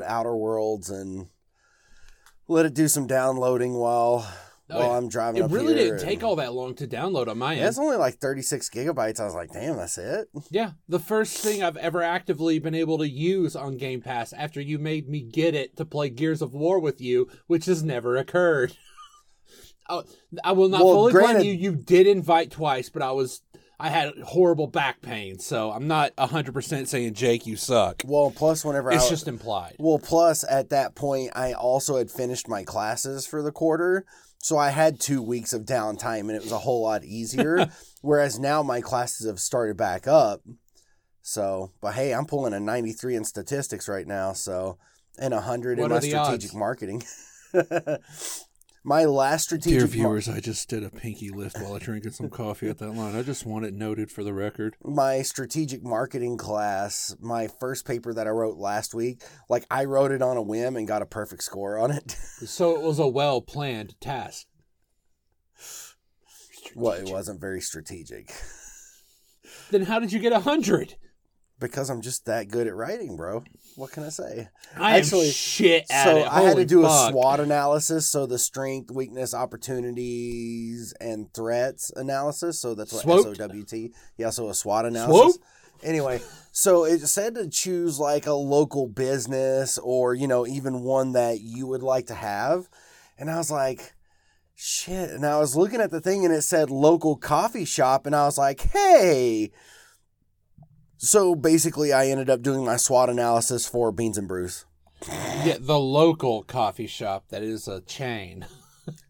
download Outer Worlds and let it do some downloading while Oh, while yeah. I'm driving It really didn't take all that long to download on my Yeah, end. it's only like 36 gigabytes. I was like, damn, that's it. Yeah, the first thing I've ever actively been able to use on Game Pass after you made me get it to play Gears of War with you, which has never occurred. Oh, I will not Well, fully blame you. You did invite twice, but I was I had horrible back pain, so I'm not hundred percent saying Jake, you suck. Well, plus whenever It's I, just implied. Well, plus at that point, I also had finished my classes for the quarter. So I had two weeks of downtime and it was a whole lot easier. Whereas now my classes have started back up. So, but hey, I'm pulling a 93 in statistics right now. So, and 100 in my strategic odds? marketing. my last strategic mar- I just did a pinky lift while I drinking some coffee at that line. I just want it noted for the record. my strategic marketing class, my first paper that I wrote last week, like I wrote it on a whim and got a perfect score on it. So it was a well planned task. well, it wasn't very strategic. Then how did you get a hundred? Because I'm just that good at writing, bro. What can I say? I Actually, am shit at so it. I had to do fuck. a SWOT analysis, so the strength, weakness, opportunities, and threats analysis. So that's what SWOT? SOWT. Yeah, so a SWOT analysis. Anyway, so it said to choose like a local business or you know even one that you would like to have, and I was like. Shit. And I was looking at the thing and it said local coffee shop, and I was like, hey, so basically, I ended up doing my SWOT analysis for Beans and Brews. Yeah, the local coffee shop that is a chain.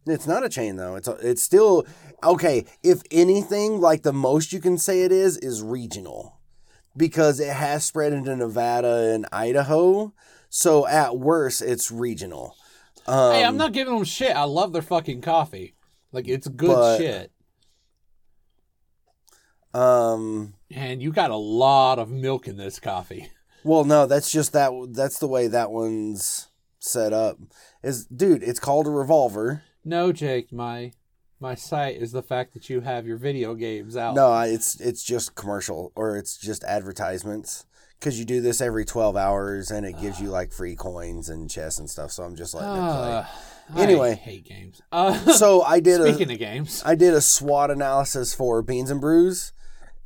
It's not a chain though. It's a, it's still okay. If anything, like the most you can say it is is regional, because it has spread into Nevada and Idaho. So at worst, it's regional. Um, hey, I'm not giving them shit. I love their fucking coffee. Like it's good But- shit. Um. And you got a lot of milk in this coffee. Well, no, that's just that. That's the way that one's set up. Is dude, it's called a revolver. No, Jake, my my site is the fact that you have your video games out. No, it's it's just commercial or it's just advertisements because you do this every twelve hours and it gives you like free coins and chests and stuff. So I'm just letting it Uh, play. Anyway. I hate games. Uh, So I did speaking a of games, I did a SWOT analysis for Beans and Brews,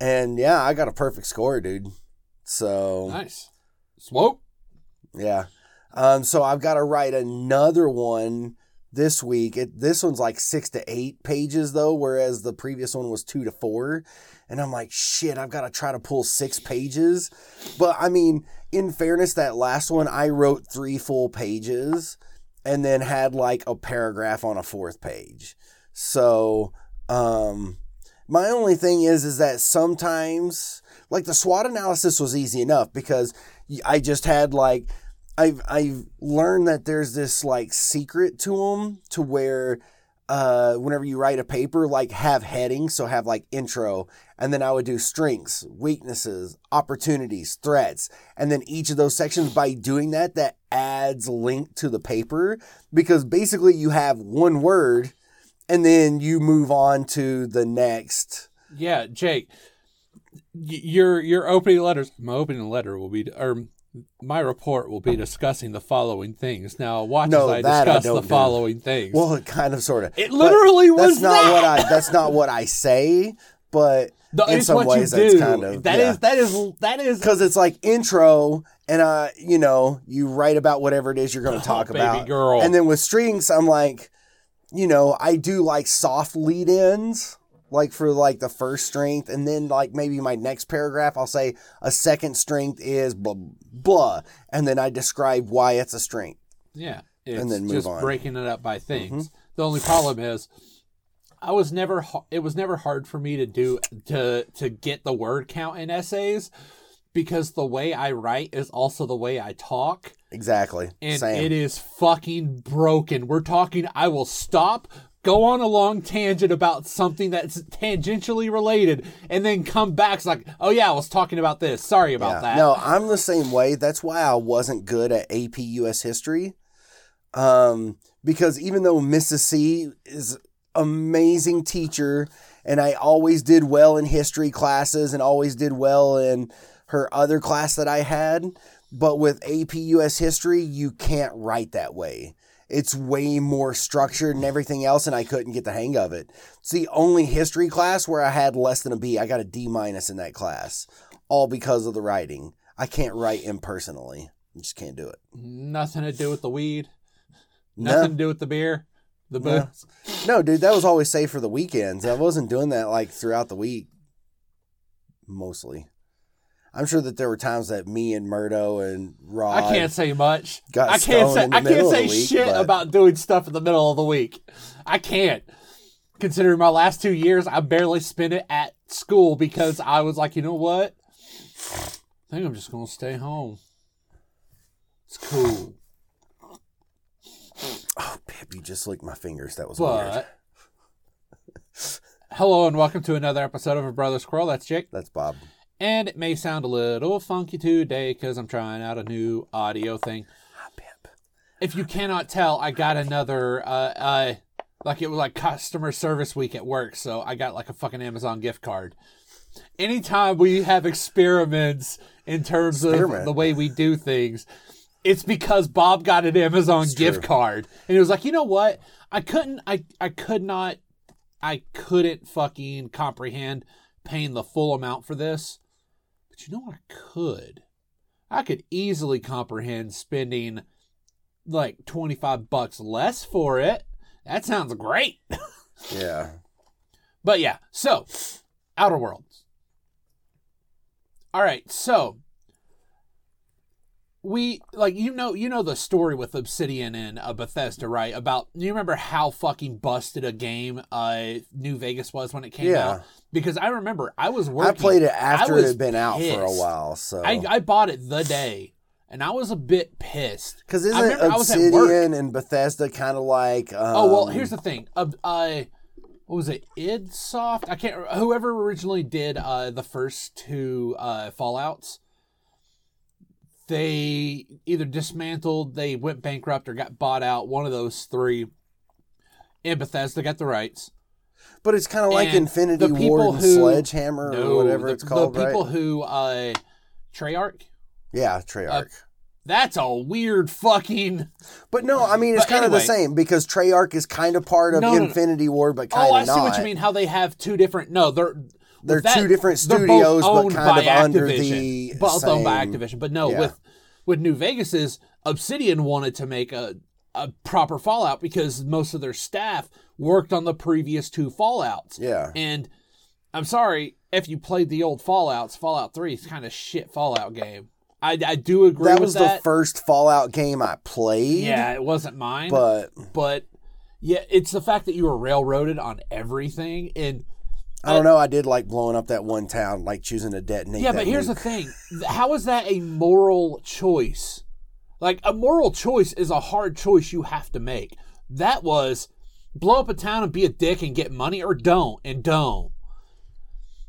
and yeah, I got a perfect score, dude. So nice. Swope. yeah, um, so I've got to write another one this week. It this one's like six to eight pages though, whereas the previous one was two to four. And I'm like, shit, I've got to try to pull six pages. But I mean, in fairness, that last one I wrote three full pages and then had like a paragraph on a fourth page. So, um, my only thing is, is that sometimes, like the SWOT analysis was easy enough because I just had like, I've I've learned that there's this like secret to them to where uh whenever you write a paper like have headings so have like intro and then I would do strengths, weaknesses, opportunities, threats and then each of those sections by doing that that adds link to the paper because basically you have one word and then you move on to the next Yeah, Jake. Your your opening letters. My opening letter will be, or my report will be discussing the following things. Now, watch No, as I that I discuss don't the do. following things. well it kind of sort of it literally was that's not that. what I that's not what I say but in some ways that's kind of That yeah. is that is that is because it's like intro and uh you know you write about whatever it is you're going to talk Oh, baby about girl. and then with strings i'm like you know i do like soft lead ins like for like the first strength and then like maybe my next paragraph i'll say a second strength is blah blah and then i describe why it's a strength Yeah, it's then move just on. breaking it up by mm-hmm. things. The only problem is, I was never. It was never hard for me to do to to get the word count in essays because the way I write is also the way I talk, exactly and same it is fucking broken. We're talking. I will stop. Go on a long tangent about something that's tangentially related, and then come back. It's like, oh yeah, I was talking about this. Sorry about Yeah. that. No, I'm the same way. That's why I wasn't good at AP US history. Um, because even though Mrs. C is amazing teacher and I always did well in history classes and always did well in her other class that I had. But with AP US history, you can't write that way. It's way more structured and everything else, and I couldn't get the hang of it. It's the only history class where I had less than a B. I got a D minus in that class, all because of the writing. I can't write impersonally. I just can't do it. Nothing to do with the weed. No. Nothing to do with the beer. The No. booze. No, dude, that was always safe for the weekends. I wasn't doing that like throughout the week, mostly. I'm sure that there were times that me and Murdo and Rod. I can't say much. I can't say I can't say week, shit but- about doing stuff in the middle of the week. I can't. Considering my last two years, I barely spent it at school because I was like, you know what? I think I'm just gonna stay home. It's cool. Oh, Pip, you just licked my fingers. That was weird. But hello and welcome to another episode of a Brother's Quarrel. That's Jake. That's Bob. And it may sound a little funky today because I'm trying out a new audio thing. Ah, if you cannot tell, I got another uh uh like it was like customer service week at work, so I got like a fucking Amazon gift card. Anytime we have experiments in terms of the way we do things, it's because Bob got an Amazon gift true. card. And he was like, you know what? I couldn't I I could not I couldn't fucking comprehend paying the full amount for this. But you know what I could? I could easily comprehend spending like 25 bucks less for it. That sounds great. Yeah. But yeah, so Outer Worlds. All right, so we like you know you know the story with Obsidian and uh, Bethesda, right? About you remember how fucking busted a game uh New Vegas was when it came Yeah. out? Because I remember I was working. I played it after it had been out for a while. So. I, I bought it the day, and I was a bit pissed. Because isn't remember I was at work. Obsidian and Bethesda kind of like. Um, Oh well, here's the thing. Uh, uh, what was it? id Soft. I can't. Whoever originally did uh, the first two uh, Fallout's, they either dismantled, they went bankrupt, or got bought out. One of those three. And Bethesda got the rights. But it's kind of like and Infinity Ward and who- Sledgehammer or whatever the, it's called, the people right? who uh, Treyarch. Yeah, Treyarch. That's a weird fucking. but no, I mean it's kind of the same because Treyarch is kind of part of No, no, no. Infinity Ward, but kind of Oh, of I see not. what you mean. How they have two different. No, they're They're that- two different studios, but kind of by under the both owned by Activision. But no, yeah. with with New Vegas's Obsidian wanted to make a a proper Fallout because most of their staff worked on the previous two Fallouts. Yeah. And I'm sorry if you played the old Fallout's. Fallout Three is kind of shit Fallout game. I, I do agree That was that. the first Fallout game I played. yeah, it wasn't mine But but yeah, it's the fact that you were railroaded on everything and I don't know. I did like blowing up that one town, like choosing to detonate. yeah, but here's nuke. the thing: how is that a moral choice? Like a moral choice is a hard choice you have to make. That was blow up a town and be a dick and get money, or don't and don't.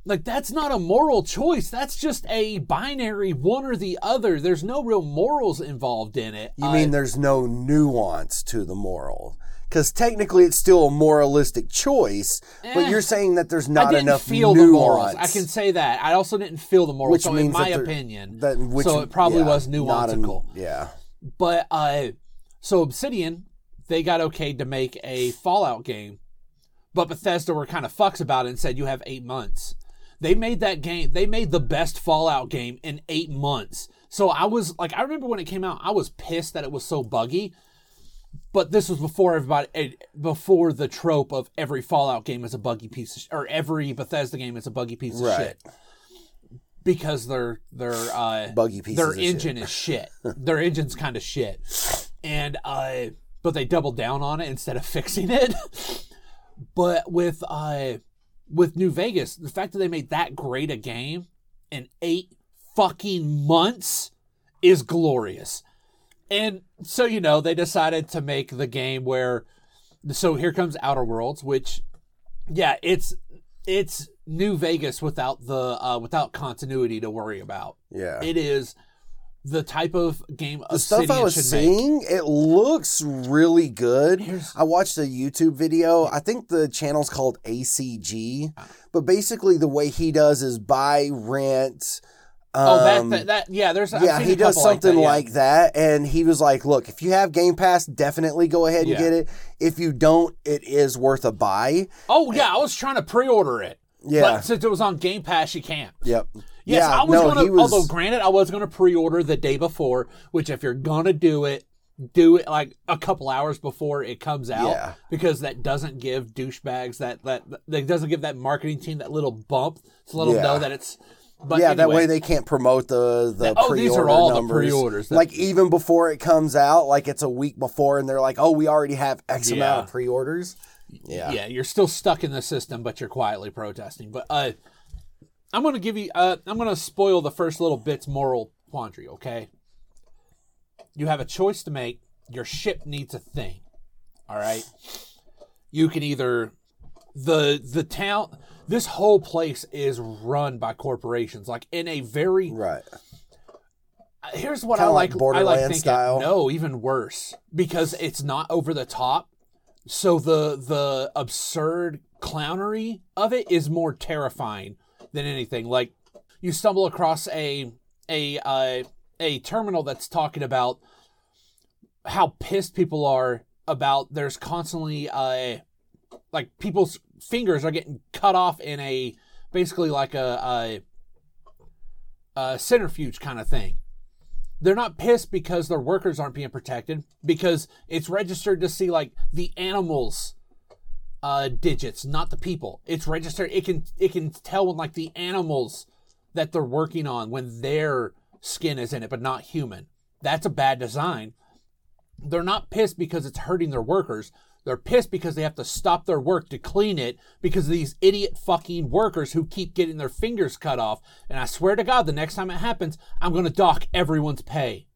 Like that's not a moral choice. That's just a binary one or the other. There's no real morals involved in it. You Uh, mean there's no nuance to the moral? Because technically, it's still a moralistic choice, but Eh. you're saying that there's I not didn't enough feel nuance. the morals. I can say that. I also didn't feel the morals. Which so means in my that opinion, that, which, so it probably yeah, was nuanceical. yeah, But uh so Obsidian, they got okayed to make a Fallout game. But Bethesda were kind of fucks about it and said you have 8 months. They made that game. They made the best Fallout game in 8 months. So I was like I remember when it came out, I was pissed that it was so buggy. But this was before everybody eh, before the trope of every Fallout game is a buggy piece of, sh- or every Bethesda game is a buggy piece of Right. shit. Because their their uh buggy pieces. their of shit. engine is shit. their engine's kind of shit, and uh, but they doubled down on it instead of fixing it. but with uh, with New Vegas, the fact that they made that great a game in eight fucking months is glorious. And so you know they decided to make the game where, so here comes Outer Worlds, which, yeah, it's it's New Vegas without the uh, without continuity to worry about. Yeah. It is the type of game the stuff I was seeing, it looks really good. Here's- I watched a YouTube video. I think the channel's called ACG, but basically the way he does is buy, rent, oh, that, Um, that that yeah. There's yeah, he does something like, like that, that, and he was like, "Look, if you have Game Pass, definitely go ahead and Yeah. get it. If you don't, it is worth a buy." Oh yeah, I was trying to pre-order it. Yeah. But since it was on Game Pass, you can't. Yep. Yes, yeah, I was no, gonna. was. Although, granted, I was gonna pre-order the day before. Which, if you're gonna do it, do it like a couple hours before it comes out, Yeah. because that doesn't give douchebags that that that doesn't give that marketing team that little bump to let them Yeah. know that it's. But yeah, that way they can't promote the the Oh, pre-order these are all the numbers. pre-orders. That- Like even before it comes out, like it's a week before, and they're like, "Oh, we already have X amount of pre-orders." Yeah. yeah, you're still stuck in the system, but you're quietly protesting. But uh, I'm gonna give you. Uh, I'm gonna spoil the first little bit's moral quandary. Okay, you have a choice to make. Your ship needs a thing. All right, you can either the the town. This whole place is run by corporations, like in a very Right. here's what Kinda I like like. I like thinking, style? No, even worse because it's not over the top. So the the absurd clownery of it is more terrifying than anything. Like you stumble across a a uh, a terminal that's talking about how pissed people are about there's constantly uh like people's fingers are getting cut off in a basically like a, a, a centrifuge kind of thing. They're not pissed because their workers aren't being protected because it's registered to see like the animals uh digits not the people. It's registered it can it can tell when like the animals that they're working on when their skin is in it but not human. That's a bad design. They're not pissed because it's hurting their workers they're pissed because they have to stop their work to clean it because of these idiot fucking workers who keep getting their fingers cut off. And I swear to God, the next time it happens, I'm going to dock everyone's pay.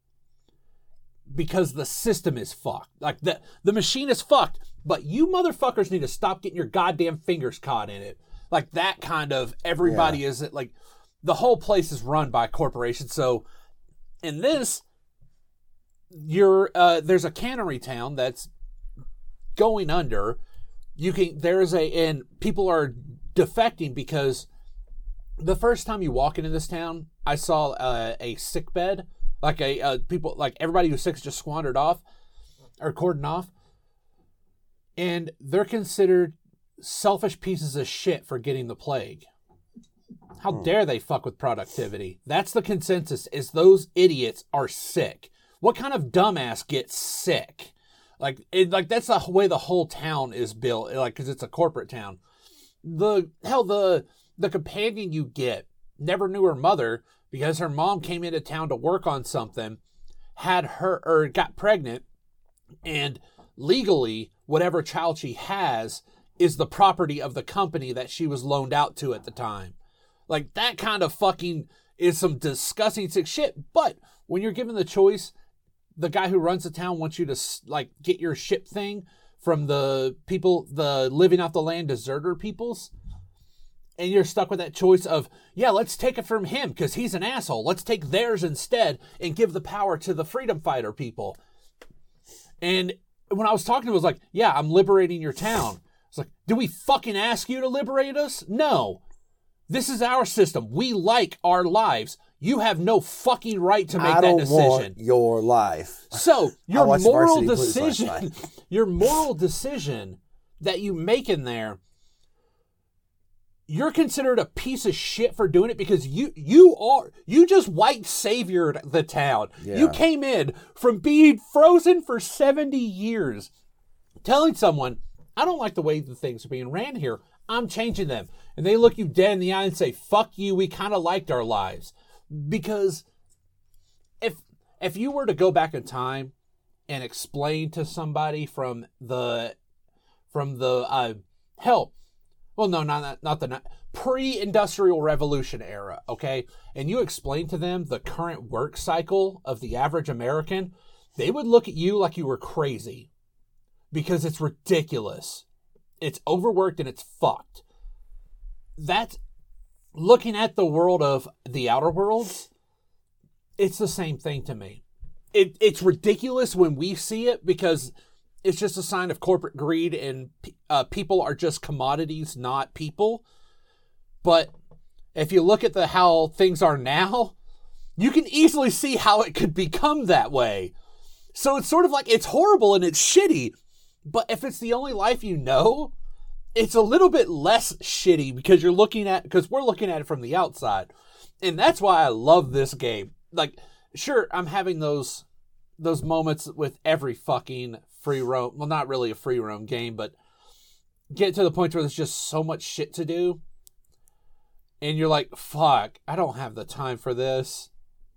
Because the system is fucked. Like the, the machine is fucked, but you motherfuckers need to stop getting your goddamn fingers caught in it. Like that kind of everybody is it. like the whole place is run by corporations. So in this, you're uh, there's a cannery town that's going under. You can there's a and people are defecting because the first time you walk into this town, I saw uh, a sick bed, like a uh, people like everybody who's sick just squandered off or cordoned off, and they're considered selfish pieces of shit for getting the plague. How dare they fuck with productivity? That's the consensus is those idiots are sick. What kind of dumbass gets sick? Like it, like that's the way the whole town is built eh, like cuz it's a corporate town. The hell the the companion you get never knew her mother because her mom came into town to work on something, had her or got pregnant and legally whatever child she has is the property of the company that she was loaned out to at the time. Like that kind of fucking is some disgusting sick shit. But when you're given the choice, the guy who runs the town wants you to like get your ship thing from the people, the living off the land deserter peoples. And you're stuck with that choice of, yeah, let's take it from him because he's an asshole. Let's take theirs instead and give the power to the freedom fighter people. And when I was talking to him, was like, yeah, I'm liberating your town. It's like, do we fucking ask you to liberate us? No. This is our system. We like our lives. You have no fucking right to make I that don't decision. want your life. So your moral Varsity Blues last decision, your moral decision that you make in there, you're considered a piece of shit for doing it because you you are you just white saviored the town. You came in from being frozen for seventy years, telling someone, "I don't like the way the things are being ran here. I'm changing them," and they look you dead in the eye and say, "Fuck you. We kind of liked our lives," because if if you were to go back in time and explain to somebody from the from the uh hell well no not not, the pre-industrial revolution era okay? And you explain to them the current work cycle of the average american they would look at you like you were crazy because it's ridiculous. It's overworked and it's fucked. That's looking at the world of the outer worlds it's the same thing to me. It, it's ridiculous when we see it because it's just a sign of corporate greed and uh, people are just commodities, not people. But if you look at the how things are now, you can easily see how it could become that way. So it's sort of like it's horrible and it's shitty, but if it's the only life you know, it's a little bit less shitty because you're looking at because we're looking at it from the outside. And that's why I love this game. Like sure, I'm having those those moments with every fucking free roam. Well, not really a free roam game, but get to the point where there's just so much shit to do. And you're like, fuck, I don't have the time for this.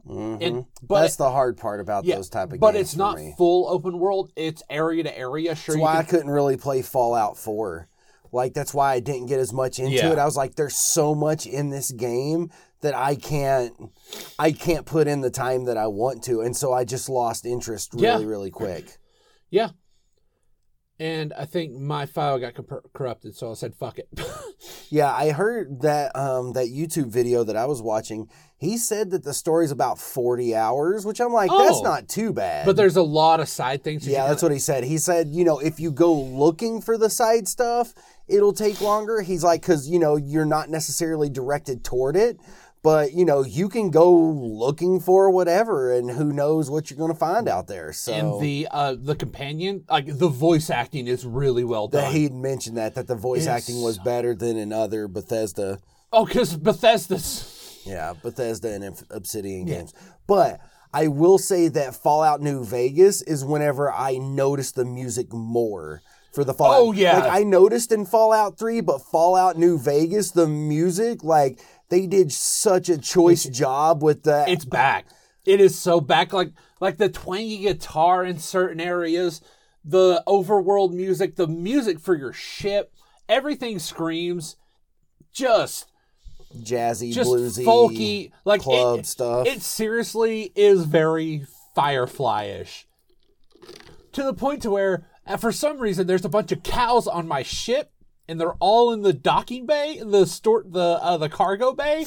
Mhm. And but That's the hard part about yeah, those type of games. but it's not me. full open world. It's area to area. Sure, That's why I couldn't really play Fallout 4. Like that's why I didn't get as much into Yeah. it. I was like, there's so much in this game that I can't I can't put in the time that I want to. And so I just lost interest really, Yeah. really quick. yeah. And I think my file got corrupted, so I said, "Fuck it." Yeah, I heard that um that YouTube video that I was watching, he said that the story's about 40 hours, which I'm like, that's Oh. not too bad. but there's a lot of side things. Yeah, that's what he said. He said, you know, if you go looking for the side stuff, it'll take longer. He's like, because, you know, you're not necessarily directed toward it, but, you know, you can go looking for whatever, and who knows what you're going to find out there. So, and the uh the companion, like the voice acting is really well done. he mentioned that, that the voice It's- acting was better than in other Bethesda, oh, because Bethesda's. Yeah, Bethesda and Inf- Obsidian games. But I will say that Fallout New Vegas is whenever I notice the music more for the Fallout. Oh, yeah. like I noticed in Fallout Three, but Fallout New Vegas, the music, like they did such a choice job with that. It's back. It is so back. Like like the twangy guitar in certain areas, the overworld music, the music for your ship, everything screams just jazzy, just bluesy, folky. Like club it, stuff. It seriously is very Firefly-ish. To the point to where, uh, for some reason, there's a bunch of cows on my ship, and they're all in the docking bay, the store, the uh, the cargo bay,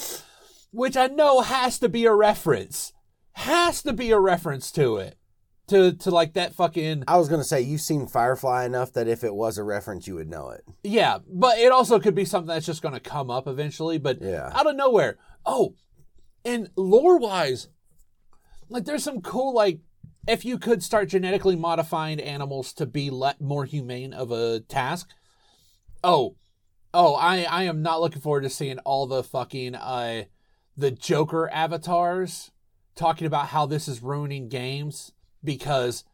which I know has to be a reference. Has to be a reference to it, to to like that fucking I was gonna say you've seen Firefly enough that if it was a reference, you would know it. Yeah, but it also could be something that's just going to come up eventually, but Yeah. out of nowhere. Oh, and lore wise, like there's some cool, like, if you could start genetically modifying animals to be let more humane of a task. Oh, oh, I, I am not looking forward to seeing all the fucking, uh, the Joker avatars talking about how this is ruining games because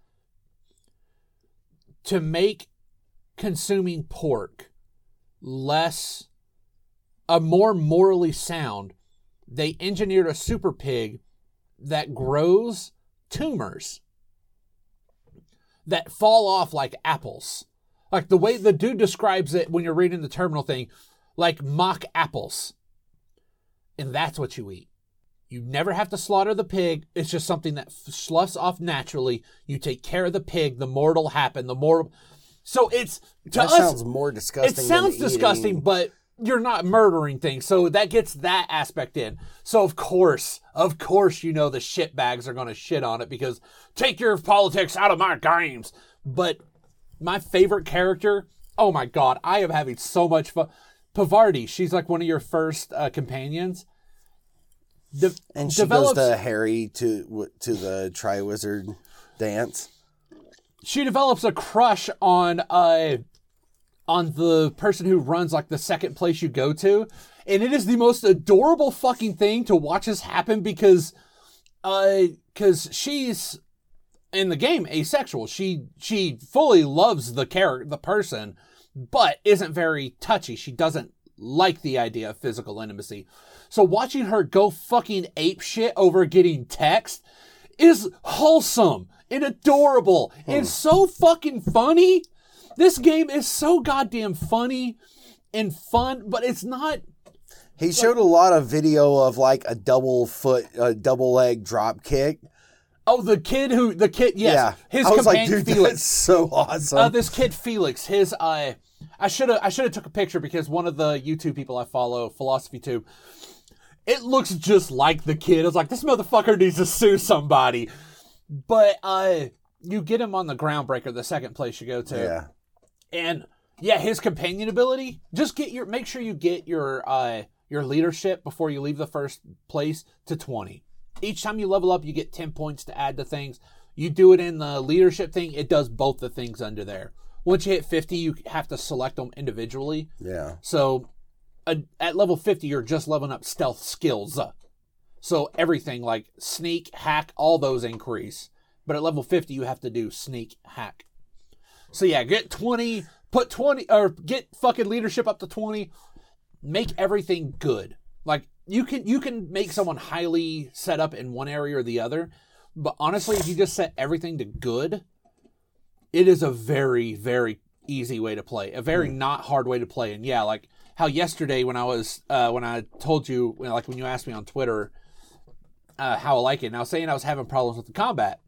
to make consuming pork less a more morally sound they engineered a super pig that grows tumors that fall off like apples. Like the way the dude describes it when you're reading the terminal thing like mock apples. And that's what you eat you never have to slaughter the pig. It's just something that f- sloughs off naturally. You take care of the pig. The more it'll happen. The more. So it's to that us. sounds more disgusting. it sounds disgusting, but you're not murdering things. So that gets that aspect in. So of course, of course, you know the shit bags are going to shit on it because take your politics out of my games. But my favorite character. Oh my god, I am having so much fun. Parvati, she's like one of your first uh, companions. De- And she develops- goes to Harry to to the Triwizard dance. she develops a crush on uh on the person who runs like the second place you go to. And it is the most adorable fucking thing to watch this happen because uh cuz she's in the game asexual. She she fully loves the character the person but isn't very touchy. She doesn't like the idea of physical intimacy so watching her go fucking ape shit over getting text is wholesome and adorable and so fucking funny. This game is so goddamn funny and fun, but it's not. He showed a lot of video of like a double foot, a double leg drop kick. Oh, the kid who the kid, yes, yeah, his I was like, companion dude, Felix. that's so awesome. Uh, this kid Felix, his uh, I should have I should have took a picture because one of the YouTube people I follow, Philosophy Tube, it looks just like the kid. I was like, this motherfucker needs to sue somebody. But uh, you get him on the groundbreaker, the second place you go to. yeah, and yeah his companion ability just get your make sure you get your uh your leadership before you leave the first place to 20 each time you level up, you get 10 points to add to things. You do it in the leadership thing, it does both the things under there. Once you hit 50, you have to select them individually. Yeah. So at level 50, you're just leveling up stealth skills. So everything like sneak, hack, all those increase. But at level 50, you have to do sneak, hack. So yeah, get 20, put 20, or get fucking leadership up to 20. Make everything good. Like you can you can make someone highly set up in one area or the other, but honestly, if you just set everything to good, it is a very very easy way to play, a very hmm. not hard way to play. And yeah, like how yesterday when I was uh, when I told you like when you asked me on Twitter uh, how I like it, and I was saying I was having problems with the combat.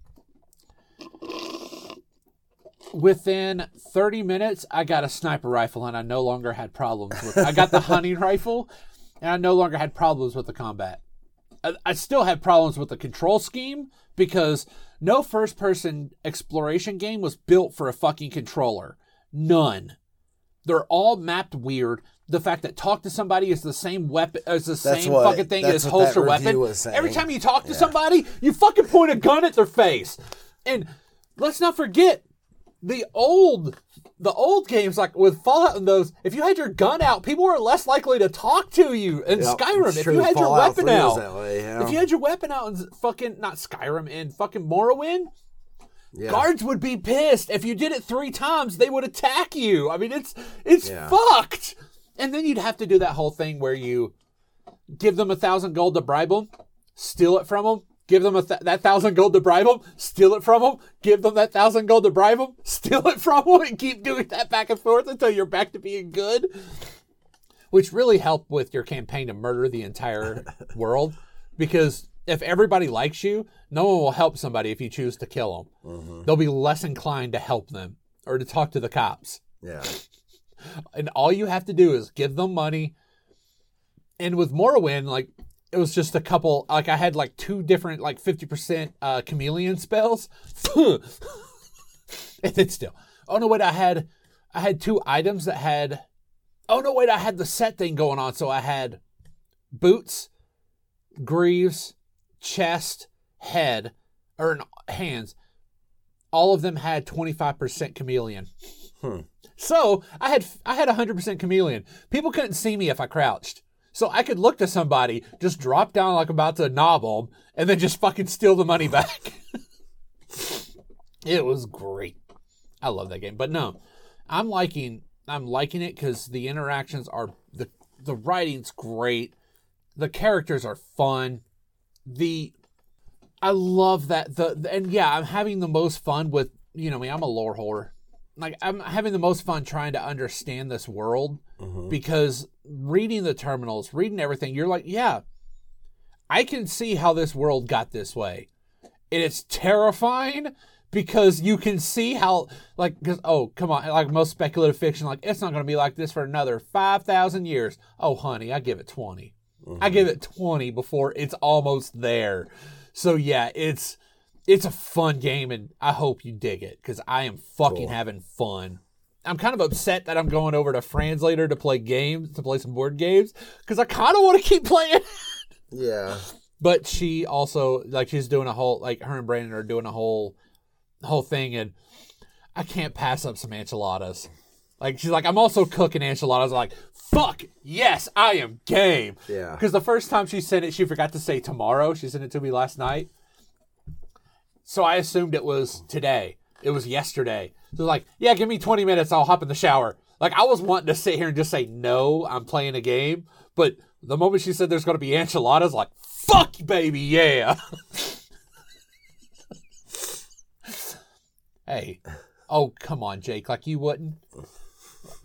Within 30 minutes, I got a sniper rifle, and I no longer had problems with. I got the hunting rifle, and I no longer had problems with the combat. I, I still had problems with the control scheme because no first person exploration game was built for a fucking controller. None. They're all mapped weird. The fact that talk to somebody is the same weapon as the That's same what- fucking thing as holster weapon. Every time you talk to somebody, you fucking point a gun at their face. And let's not forget the old the old games like with Fallout and those, if you had your gun out, people were less likely to talk to you. In Yep, Skyrim, if you had your weapon out, way, yeah. if you had your weapon out in fucking not Skyrim in fucking Morrowind, Yeah. guards would be pissed. If you did it three times, they would attack you. I mean, it's it's Yeah. fucked. And then you'd have to do that whole thing where you give them a thousand gold to bribe them, steal it from them, give them a th- that thousand gold to bribe them, steal it from them, give them that thousand gold to bribe them, steal it from them, and keep doing that back and forth until you're back to being good. Which really helped with your campaign to murder the entire world, because if everybody likes you, no one will help somebody if you choose to kill them. Mm-hmm. They'll be less inclined to help them or to talk to the cops Yeah. And all you have to do is give them money. And with Morrowind, like it was just a couple. Like I had like two different like fifty percent uh, chameleon spells, and then still. Oh no, wait! I had I had two items that had. Oh no, wait! I had the set thing going on, so I had boots, greaves, chest, head, or hands. All of them had twenty five percent chameleon. So I had I had 100% chameleon. People couldn't see me if I crouched. So I could look to somebody, just drop down like I'm about to knob and then just fucking steal the money back. it was great. I love that game. But no, I'm liking I'm liking it because the interactions are the the writing's great. The characters are fun. The I love that the, the- and yeah, I'm having the most fun with you know me. I'm a lore whore. Like I'm having the most fun trying to understand this world mm-hmm. because reading the terminals, reading everything, you're like, yeah, I can see how this world got this way, and it's terrifying because you can see how like because oh come on like most speculative fiction like it's not going to be like this for another 5000 years. Oh honey i give it 20 i mm-hmm. give it 20 before it's almost there. So yeah it's it's a fun game and i hope you dig it because i am fucking having fun i'm kind of upset that i'm going over to fran's later to play games to play some board games because i kind of want to keep playing Yeah. but she also like she's doing a whole like her and Brandon are doing a whole whole thing and I can't pass up some enchiladas. Like she's like, I'm also cooking enchiladas. I'm like, fuck yes, I am game. Yeah. Because the first time she sent it, she forgot to say tomorrow. She sent it to me last night. So I assumed it was today. It was yesterday. So like, yeah, give me 20 minutes. I'll hop in the shower. Like I was wanting to sit here and just say no, I'm playing a game. But the moment she said there's going to be enchiladas, like, fuck baby, yeah. hey, oh come on, Jake. Like you wouldn't.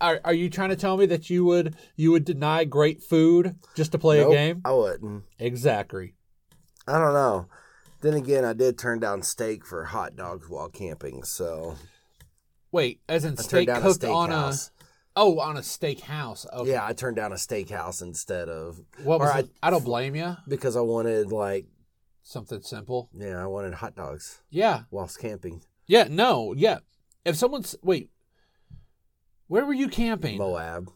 Are, are you trying to tell me that you would you would deny great food just to play Nope, a game? I wouldn't. Exactly. I don't know. Then again, I did turn down steak for hot dogs while camping, so Wait, as in I steak down a cooked on a oh on a steak house. Okay. Yeah, I turned down a steakhouse instead of What was I- it? I don't blame you. because I wanted like Something simple. yeah, I wanted hot dogs Yeah. whilst camping. Yeah. No. Yeah. If someone's wait, where were you camping? Moab.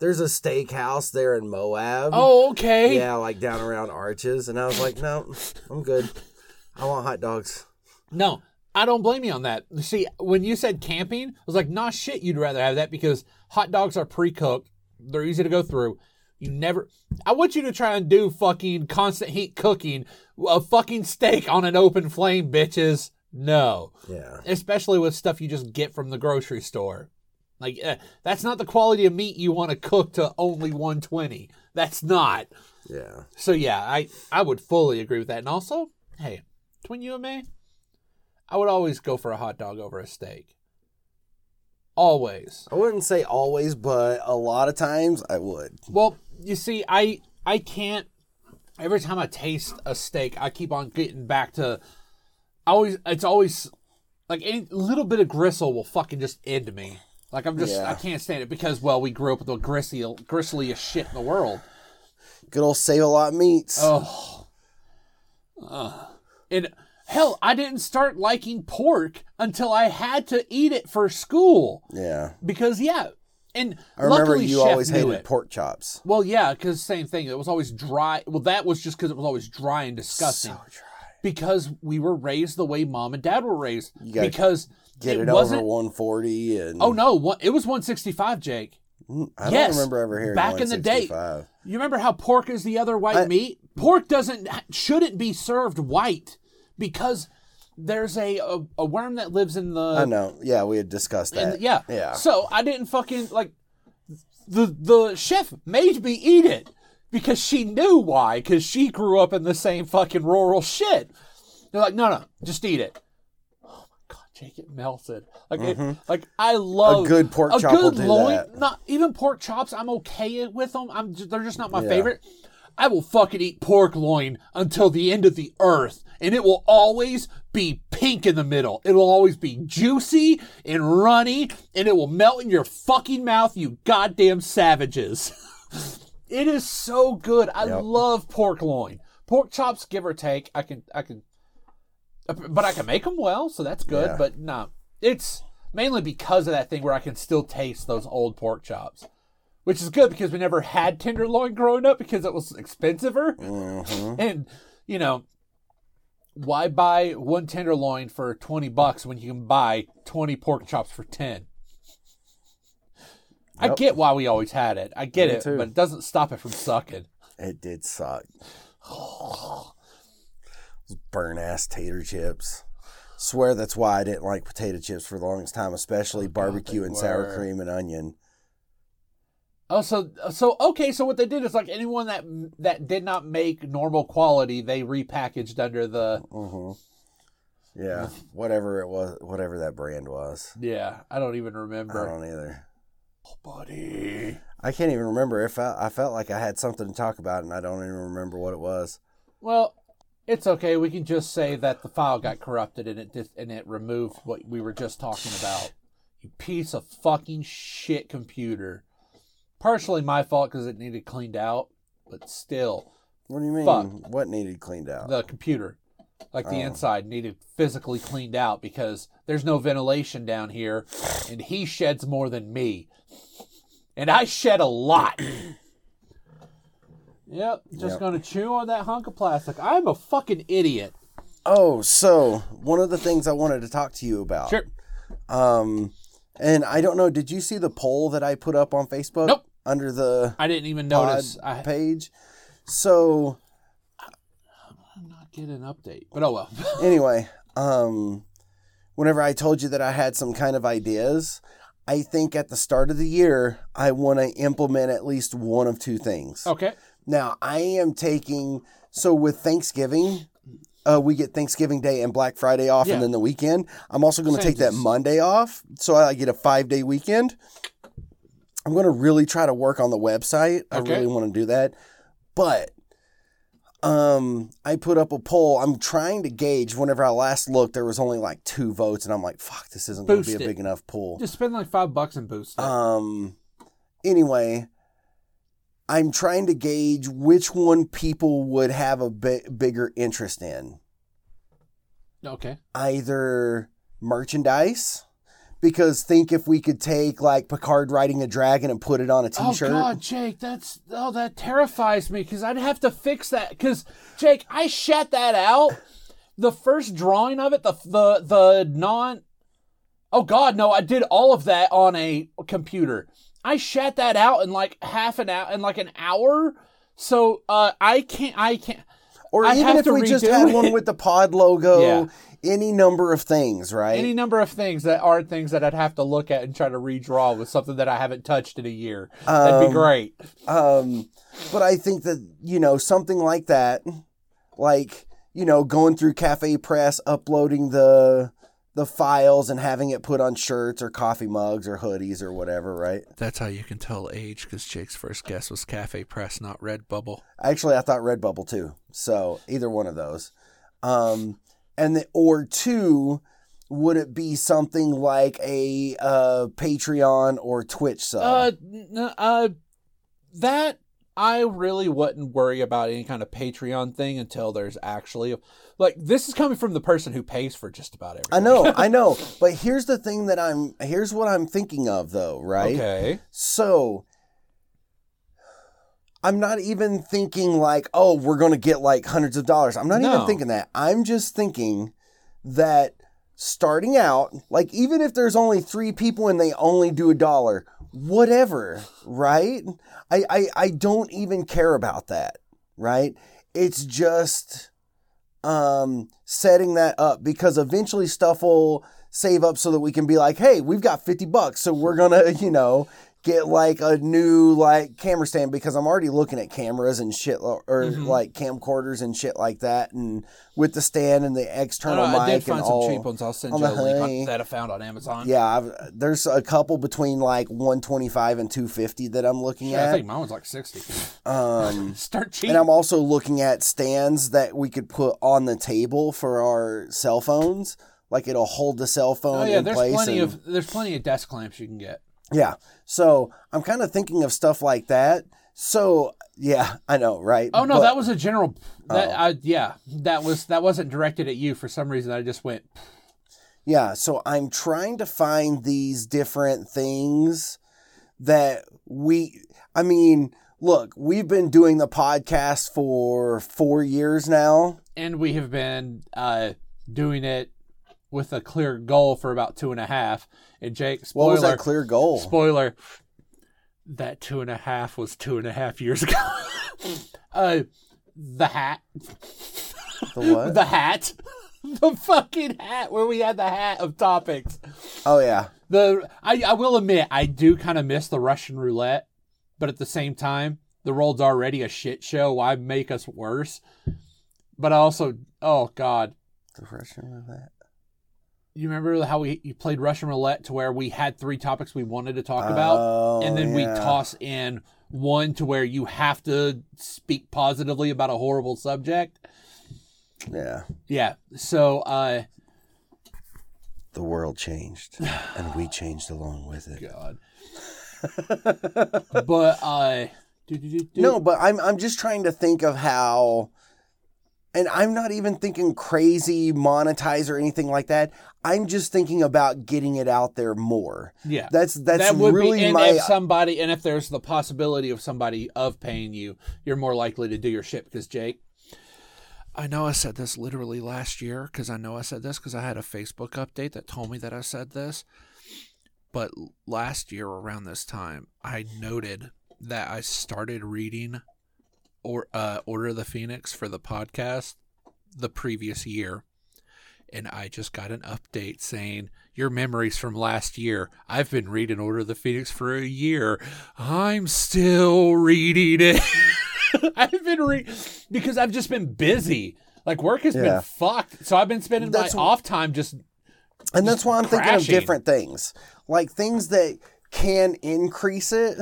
there's a steakhouse there in Moab. Oh, okay. yeah, like down around Arches, and I was like, no, I'm good. I want hot dogs. No, I don't blame you on that. See, when you said camping, I was like, nah, shit, you'd rather have that because hot dogs are pre cooked. They're easy to go through. You never. I want you to try and do fucking constant heat cooking, a fucking steak on an open flame, bitches. No. Yeah, Especially with stuff you just get from the grocery store. Like, eh, that's not the quality of meat you want to cook to only 120. That's not. yeah. So yeah, I I would fully agree with that. And also, hey, between you and me, I would always go for a hot dog over a steak. Always. I wouldn't say always, but a lot of times I would. Well, you see, I I can't. Every time I taste a steak, I keep on getting back to. I always, it's always like a little bit of gristle will fucking just end me. Like I'm just, Yeah. I can't stand it because well, we grew up with the gristly, gristliest shit in the world. Good old save a lot meats. Oh. And hell, I didn't start liking pork until I had to eat it for school. Yeah, Because yeah, and I remember luckily you Chef always hated it. pork chops. Well, yeah, because same thing. It was always dry. Well, that was just because it was always dry and disgusting. So dry. Because we were raised the way mom and dad were raised. Because Get it, it, over wasn't. 140 and oh no, it was 165, Jake. I don't remember ever hearing back in the day. You remember how pork is the other white I- meat? Pork doesn't shouldn't be served white because there's a a, a worm that lives in the I know. Yeah, we had discussed that. the- yeah. Yeah. So I didn't fucking like the the chef made me eat it because she knew why because she grew up in the same fucking rural shit. They're like, no, no, just eat it. Jake, it melted. Like, it, like I love Mm-hmm. A good pork a chop good will do loin. that. Not even pork chops. I'm okay with them. I'm just, they're just not my Yeah. favorite. I will fucking eat pork loin until the end of the earth, and it will always be pink in the middle. It'll always be juicy and runny, and it will melt in your fucking mouth, you goddamn savages. it is so good. I Yep. love pork loin. Pork chops, give or take, I can, I can, but I can make them well, so that's good. Yeah. But no, it's mainly because of that thing where I can still taste those old pork chops, which is good because we never had tenderloin growing up because it was expensiver. Mhm. And you know, why buy one tenderloin for twenty bucks when you can buy twenty pork chops for ten? I get why we always had it. I get Me it, too. but it doesn't stop it from sucking. It did suck. Burn ass tater chips. Swear that's why I didn't like potato chips for the longest time, especially barbecue Oh, they and sour cream and onion. Oh, so so okay. So what they did is like anyone that that did not make normal quality, they repackaged under the hmm Yeah, whatever it was, whatever that brand was. yeah. I don't even remember. I don't either. Oh, buddy. I can't even remember. if felt, I felt like I had something to talk about, and I don't even remember what it was. Well, it's okay. We can just say that the file got corrupted and it dis- and it removed what we were just talking about. You piece of fucking shit computer. Partially my fault because it needed cleaned out, but still, What do you mean? Fuck. What needed cleaned out? the computer, like the Oh. inside, needed physically cleaned out because there's no ventilation down here, and he sheds more than me, and I shed a lot. Yep, just Yep. gonna chew on that hunk of plastic. I'm a fucking idiot. oh, so one of the things I wanted to talk to you about. Sure. Um, and I don't know. Did you see the poll that I put up on Facebook? Nope. Under the I didn't even notice. I, page. So I'm not getting an update, but oh well. anyway, um, whenever I told you that I had some kind of ideas, I think at the start of the year I want to implement at least one of two things. okay. Now I am taking so with Thanksgiving. Uh, we get Thanksgiving Day and Black Friday off, Yeah. and then the weekend. I'm also going to take that Monday off, so I get a five day weekend. I'm going to really try to work on the website. I Okay. really want to do that, but um, I put up a poll. I'm trying to gauge. Whenever I last looked, there was only like two votes, and I'm like, "Fuck, this isn't going to be a it. big enough poll." Just spend like five bucks and boost it. Um, anyway, I'm trying to gauge which one people would have a bi- bigger interest in. okay. Either merchandise, because think if we could take like Picard riding a dragon and put it on a Oh t-shirt. God, Jake, that's oh that terrifies me because I'd have to fix that because Jake, I shat that out. The first drawing of it, the the the non. Oh God, no! I did all of that on a computer. I shat that out in like half an hour, in like an hour. So uh, I can't. I can't. or I'd even if we just had one with the pod logo, Yeah. any number of things, right? Any number of things that are things that I'd have to look at and try to redraw with something that I haven't touched in a year. That'd be great. Um, but I think that you know something like that, like you know going through Cafe Press, uploading the the files and having it put on shirts or coffee mugs or hoodies or whatever, right? That's how you can tell age because Jake's first guess was Cafe Press, not Redbubble. Actually, I thought Redbubble too. So either one of those. Um, and the, or two, would it be something like a uh, Patreon or Twitch sub? Uh, n- uh, that I really wouldn't worry about any kind of Patreon thing until there's actually like this is coming from the person who pays for just about everything. I know, I know. But here's the thing that I'm. Here's what I'm thinking of, though. Right. Okay. So I'm not even thinking like, oh, we're going to get like hundreds of dollars. I'm not even thinking that. I'm just thinking that starting out, like even if there's only three people and they only do a dollar, whatever, right? I, I, I don't even care about that, right? It's just um, setting that up because eventually stuff will save up so that we can be like, hey, we've got 50 bucks. So we're to, you know, get like a new like camera stand because I'm already looking at cameras and shit or Mhm. like camcorders and shit like that. And with the stand and the external know, I mic did find and some all. cheap ones. I'll send you a link that I found on Amazon. Yeah, I've, there's a couple between like 125 and 250 that I'm looking Yeah, I think mine was like sixty. Um, Start cheap. and I'm also looking at stands that we could put on the table for our cell phones. Like it'll hold the cell phone oh yeah, in there's place. plenty and- of there's plenty of desk clamps you can get. Yeah. So I'm kind of thinking of stuff like that. So yeah, I know, right? Oh no, But- that was a general. That Oh. I yeah, that was that wasn't directed at you for some reason. I just went. Yeah, so I'm trying to find these different things that we I mean, look, we've been doing the podcast for 4 years now. and we have been uh, doing it with a clear goal for about two and a half. And Jake, What spoiler, was that clear goal? spoiler, that two and a half was two and a half years ago. uh, the hat, The what? the hat, the fucking hat, where we had the hat of topics. oh yeah. The I, I will admit I do kind of miss the Russian roulette, but at the same time, the world's already a shit show. Why make us worse? But I also, oh god, The Russian roulette. You remember how we you played Russian roulette to where we had three topics we wanted to talk about, Oh, and then we toss in one to where you have to speak positively about a horrible subject. Yeah. Yeah. So, uh, The world changed and we changed along with it. God. but uh, do, do. No, but I'm I'm just trying to think of how and I'm not even thinking crazy monetize or anything like that. I'm just thinking about getting it out there more. Yeah. That's that's that would really be, and my if somebody, and if there's the possibility of somebody of paying you, you're more likely to do your shit because Jake. I know I said this literally last year because I know I said this because I had a Facebook update that told me that I said this. But last year around this time, I noted that I started reading or uh, Order of the Phoenix for the podcast the previous year and I just got an update saying your memories from last year. I've been reading Order of the Phoenix for a year. I'm still reading it. I've been re because I've just been busy. Like work has Yeah. been fucked. So I've been spending That's my wh- off time just and that's why I'm thinking of different things. Like things that can increase it.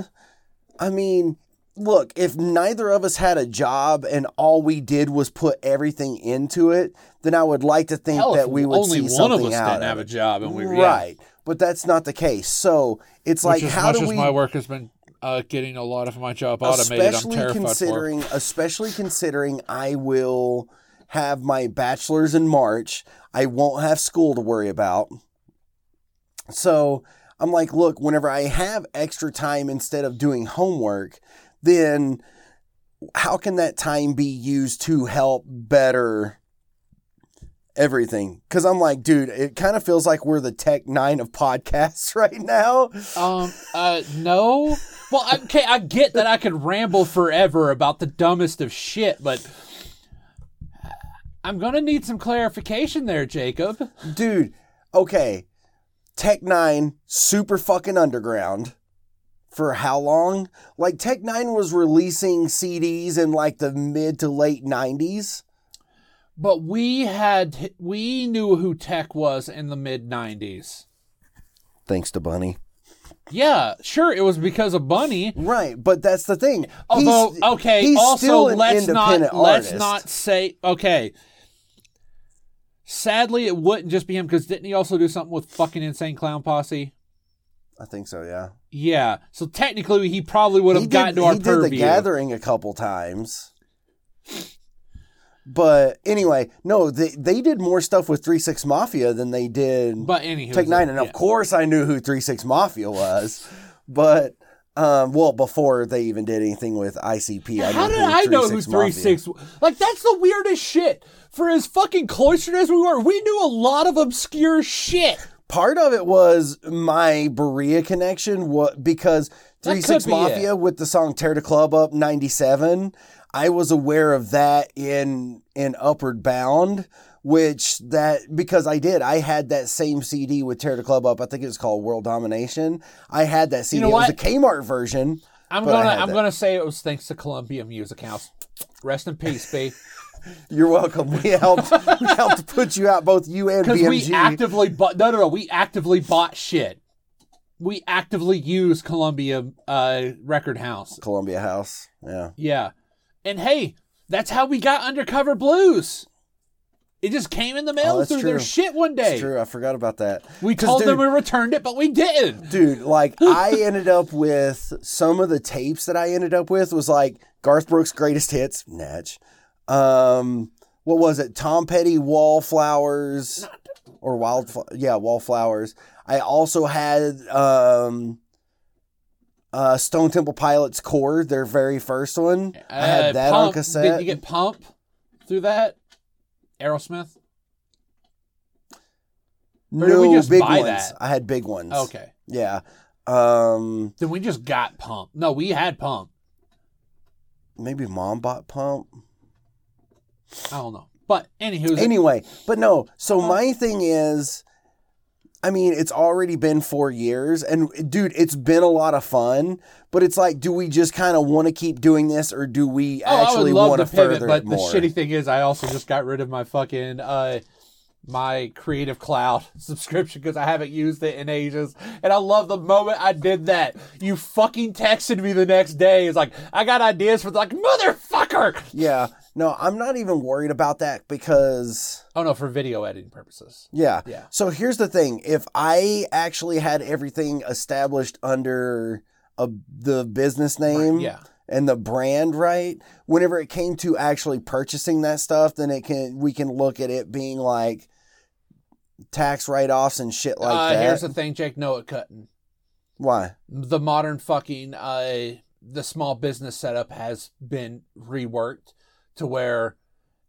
I mean, look, if neither of us had a job and all we did was put everything into it, then I would like to think hell, that we would only see one of something us out didn't of have a job and we were yeah. right. But that's not the case. So it's like, Which as how much do as we? my work has been uh, getting a lot of my job automated, I'm especially terrified for. considering, especially considering I will have my bachelor's in March. I won't have school to worry about. So I'm like, look, whenever I have extra time instead of doing homework, then how can that time be used to help better everything? Because I'm like, dude, it kind of feels like we're the Tech N9ne of podcasts right now. Um, uh, no. Well, okay, I get that I could ramble forever about the dumbest of shit, but I'm gonna need some clarification there, Jacob. Dude, okay. Tech N9ne, super fucking underground. For how long? Like, Tech N9ne was releasing CDs in like the mid to late 90s. But we had we knew who Tech was in the mid '90s. Thanks to Bunny. Yeah, sure, it was because of Bunny. Right, but that's the thing. Although, He's- okay, he's also let's not independent let's not say okay. Sadly, it wouldn't just be him because didn't he also do something with fucking Insane Clown Posse? I think so, yeah. Yeah, so technically, he probably would have he gotten to our he did the gathering a couple times. But anyway, no, they they did more stuff with Three Six Mafia than they did But anywho, Tech N9ne, and yeah. of course I knew who Three Six Mafia was, but um, well, before they even did anything with ICP, I How did I know who three six? Like that's the weirdest shit. For as fucking cloistered as we were, we knew a lot of obscure shit. Part of it was my Berea connection, what because Three Six Mafia with the song "Tear the Club Up" '97. I was aware of that in in Upward Bound, which that because I did. I had that same CD with "Tear the Club Up." I think it was called World Domination. I had that CD. know it was the Kmart version. I'm gonna I'm that. gonna say it was thanks to Columbia Music House. Rest in peace, B. You're welcome. We helped. we helped put you out, both you and Because BMG. we actively bought no no no we actively bought shit. We actively used Columbia uh, Record House. Columbia House. Yeah. Yeah, and hey, that's how we got Undercover Blues. It just came in the mail Oh, that's through their shit one day. It's true. I forgot about that. We told dude, them we returned it, but we didn't. dude like i ended up with some of the tapes that i ended up with was like garth brooks greatest hits natch um what was it tom petty wallflowers or wild yeah wallflowers i also had um uh stone temple pilots core their very first one i had Uh, that on cassette Did you get Pump through that? Aerosmith. or no we just big buy ones that? i had big ones Okay. yeah um Then we just got Pump. No, we had Pump. maybe mom bought pump I don't know. But anywho, anyway, but no. So my thing is, I mean, it's already been four years, and dude, it's been a lot of fun. But it's like, do we just kind of want to keep doing this, or do we oh, actually want to pivot, further but the more? shitty thing is, I also just got rid of my fucking uh my Creative Cloud subscription because I haven't used it in ages. And I love the moment I did that. You fucking texted me the next day. It's like I got ideas for like motherfucker. yeah, no, I'm not even worried about that because. Oh no, for video editing purposes. Yeah. Yeah. So here's the thing: if I actually had everything established under a, the business name, Yeah. and the brand right, whenever it came to actually purchasing that stuff, then it can we can look at it being like tax write offs and shit like uh, that. here's the thing, Jake. No, it couldn't. Why? the modern fucking uh the small business setup has been reworked to where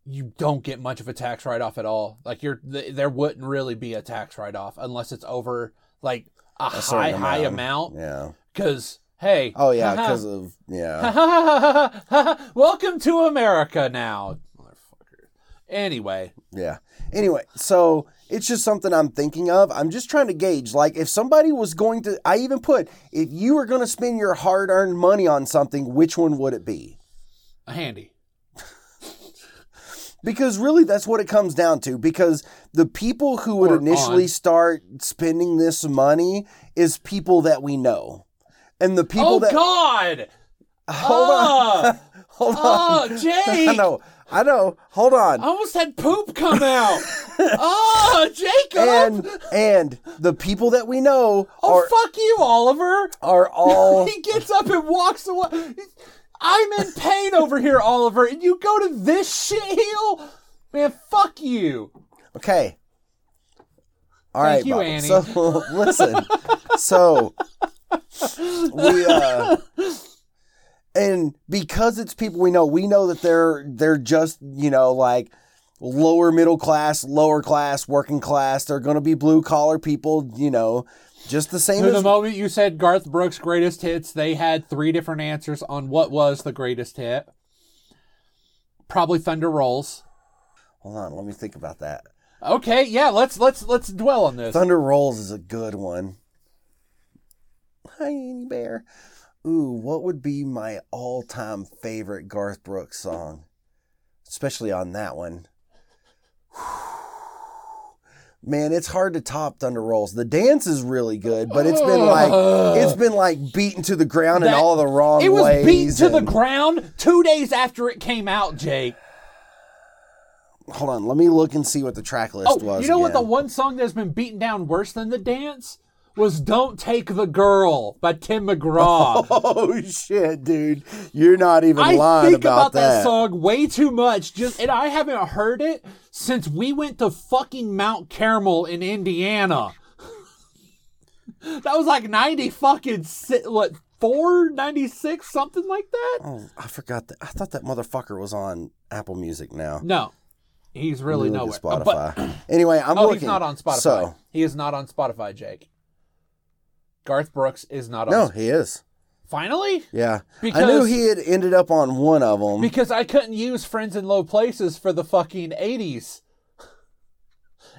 you don't get much of a tax write off at all. Like you're th- there wouldn't really be a tax write off unless it's over like a, A high certain high amount. amount. Yeah. Cause hey, Oh yeah, because of yeah. welcome to America now, motherfucker. Anyway, Yeah. Anyway, so it's just something I'm thinking of. I'm just trying to gauge. Like, if somebody was going to, I even put, if you were going to spend your hard earned money on something, which one would it be? A handy. Because really, that's what it comes down to. Because the people who would Or initially on. start spending this money is people that we know. And the people that oh that. God! Hold on. Ah! Hold on. Oh, Jake! I know. I know. Hold on. I almost had poop come out. oh, Jacob! And and the people that we know oh, are fuck you, Oliver. are all he gets up and walks away. I'm in pain over here, Oliver, and you go to this shitheel? Man, fuck you. Okay. All right, Thank you, Bob. Annie. So listen, so we uh, and because it's people we know, we know that they're they're just you know like lower middle class, lower class, working class. They're going to be blue collar people, you know, just the same To as the moment you said Garth Brooks' greatest hits, they had three different answers on what was the greatest hit. Probably Thunder Rolls. Hold on, let me think about that. Okay, yeah, let's let's let's dwell on this. Thunder Rolls is a good one. Hi, Annie Bear. Ooh, what would be my all time favorite Garth Brooks song? Especially on that one. Man, it's hard to top Thunder Rolls. The dance is really good, but it's been like it's been like beaten to the ground in That- all the wrong ways. It was beaten to the and- ground two days after it came out, Jake. Hold on, let me look and see what the track list Oh, was. you know what? The again. one song that's been beaten down worse than the dance was "Don't Take the Girl" by Tim McGraw. Oh shit, dude! You're not even I lying I think about, about that. song way too much. Just and I haven't heard it since we went to fucking Mount Carmel in Indiana. that was like ninety fucking si- what four ninety six something like that. Oh, I forgot that. I thought that motherfucker was on Apple Music now. No, he's really nowhere. look Uh, but- Spotify. anyway, I'm oh, looking. he's not on Spotify. So he is not on Spotify, Jake. Garth Brooks is not on. no, he is. Finally, Yeah, Because, I knew he had ended up on one of them. because I couldn't use "Friends in Low Places" for the fucking eighties.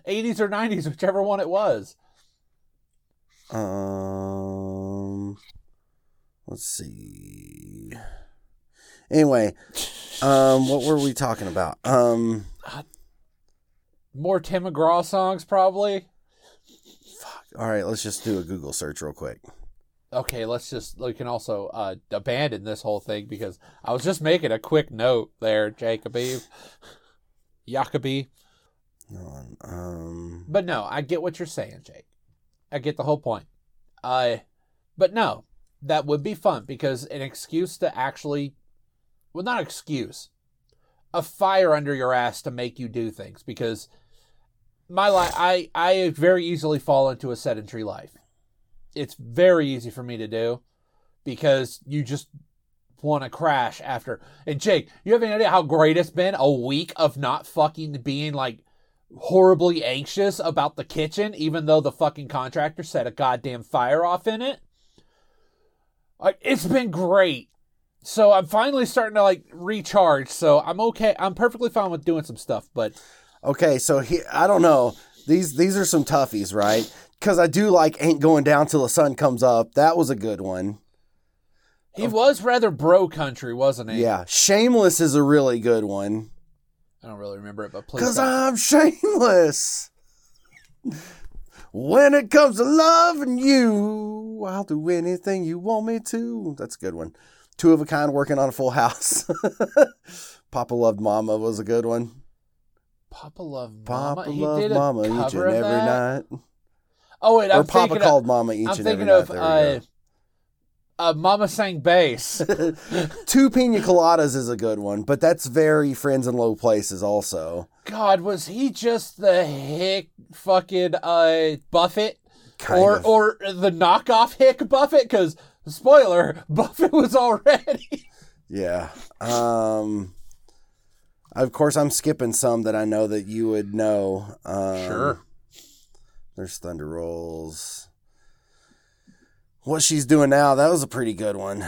80s or 90s, whichever one it was. um, let's see. Anyway, um, what were we talking about? Um, More Tim McGraw songs, probably. All right, let's just do a Google search real quick. Okay, let's just, we can also uh, abandon this whole thing because I was just making a quick note there, Jacoby. Jacoby. Um, But no, I get what you're saying, Jake. I get the whole point. Uh, but no, that would be fun because an excuse to actually, well, not excuse, a fire under your ass to make you do things because my life, I, I very easily fall into a sedentary life. It's very easy for me to do because you just want to crash after. And Jake, you have any idea how great it's been a week of not fucking being like horribly anxious about the kitchen, even though the fucking contractor set a goddamn fire off in it. Like it's been great. So I'm finally starting to like recharge. So I'm okay. I'm perfectly fine with doing some stuff, but Okay, so he, I don't know. These these are some toughies, right? Because I do like "Ain't Going Down Till the Sun Comes Up." That was a good one. he was rather bro country, wasn't he? Yeah, "Shameless" is a really good one. I don't really remember it, but please. Cause. I'm shameless. When it comes to loving you, I'll do anything you want me to. That's a good one. Two of a kind working on a full house. Papa loved Mama was a good one. Papa loved Mama. Papa he a Mama each and every that? night. Oh wait, or I'm Papa called of, Mama each I'm and every of night. There uh, uh, Mama sang bass. Two Pina Coladas is a good one, but that's very Friends in Low Places also. God, was he just the hick fucking uh Buffett? Kind or of. or the knockoff hick Buffett? Because spoiler, Buffett was already. Yeah. Um of course I'm skipping some that I know that you would know. Um There's Thunder Rolls. What she's doing now, that was a pretty good one.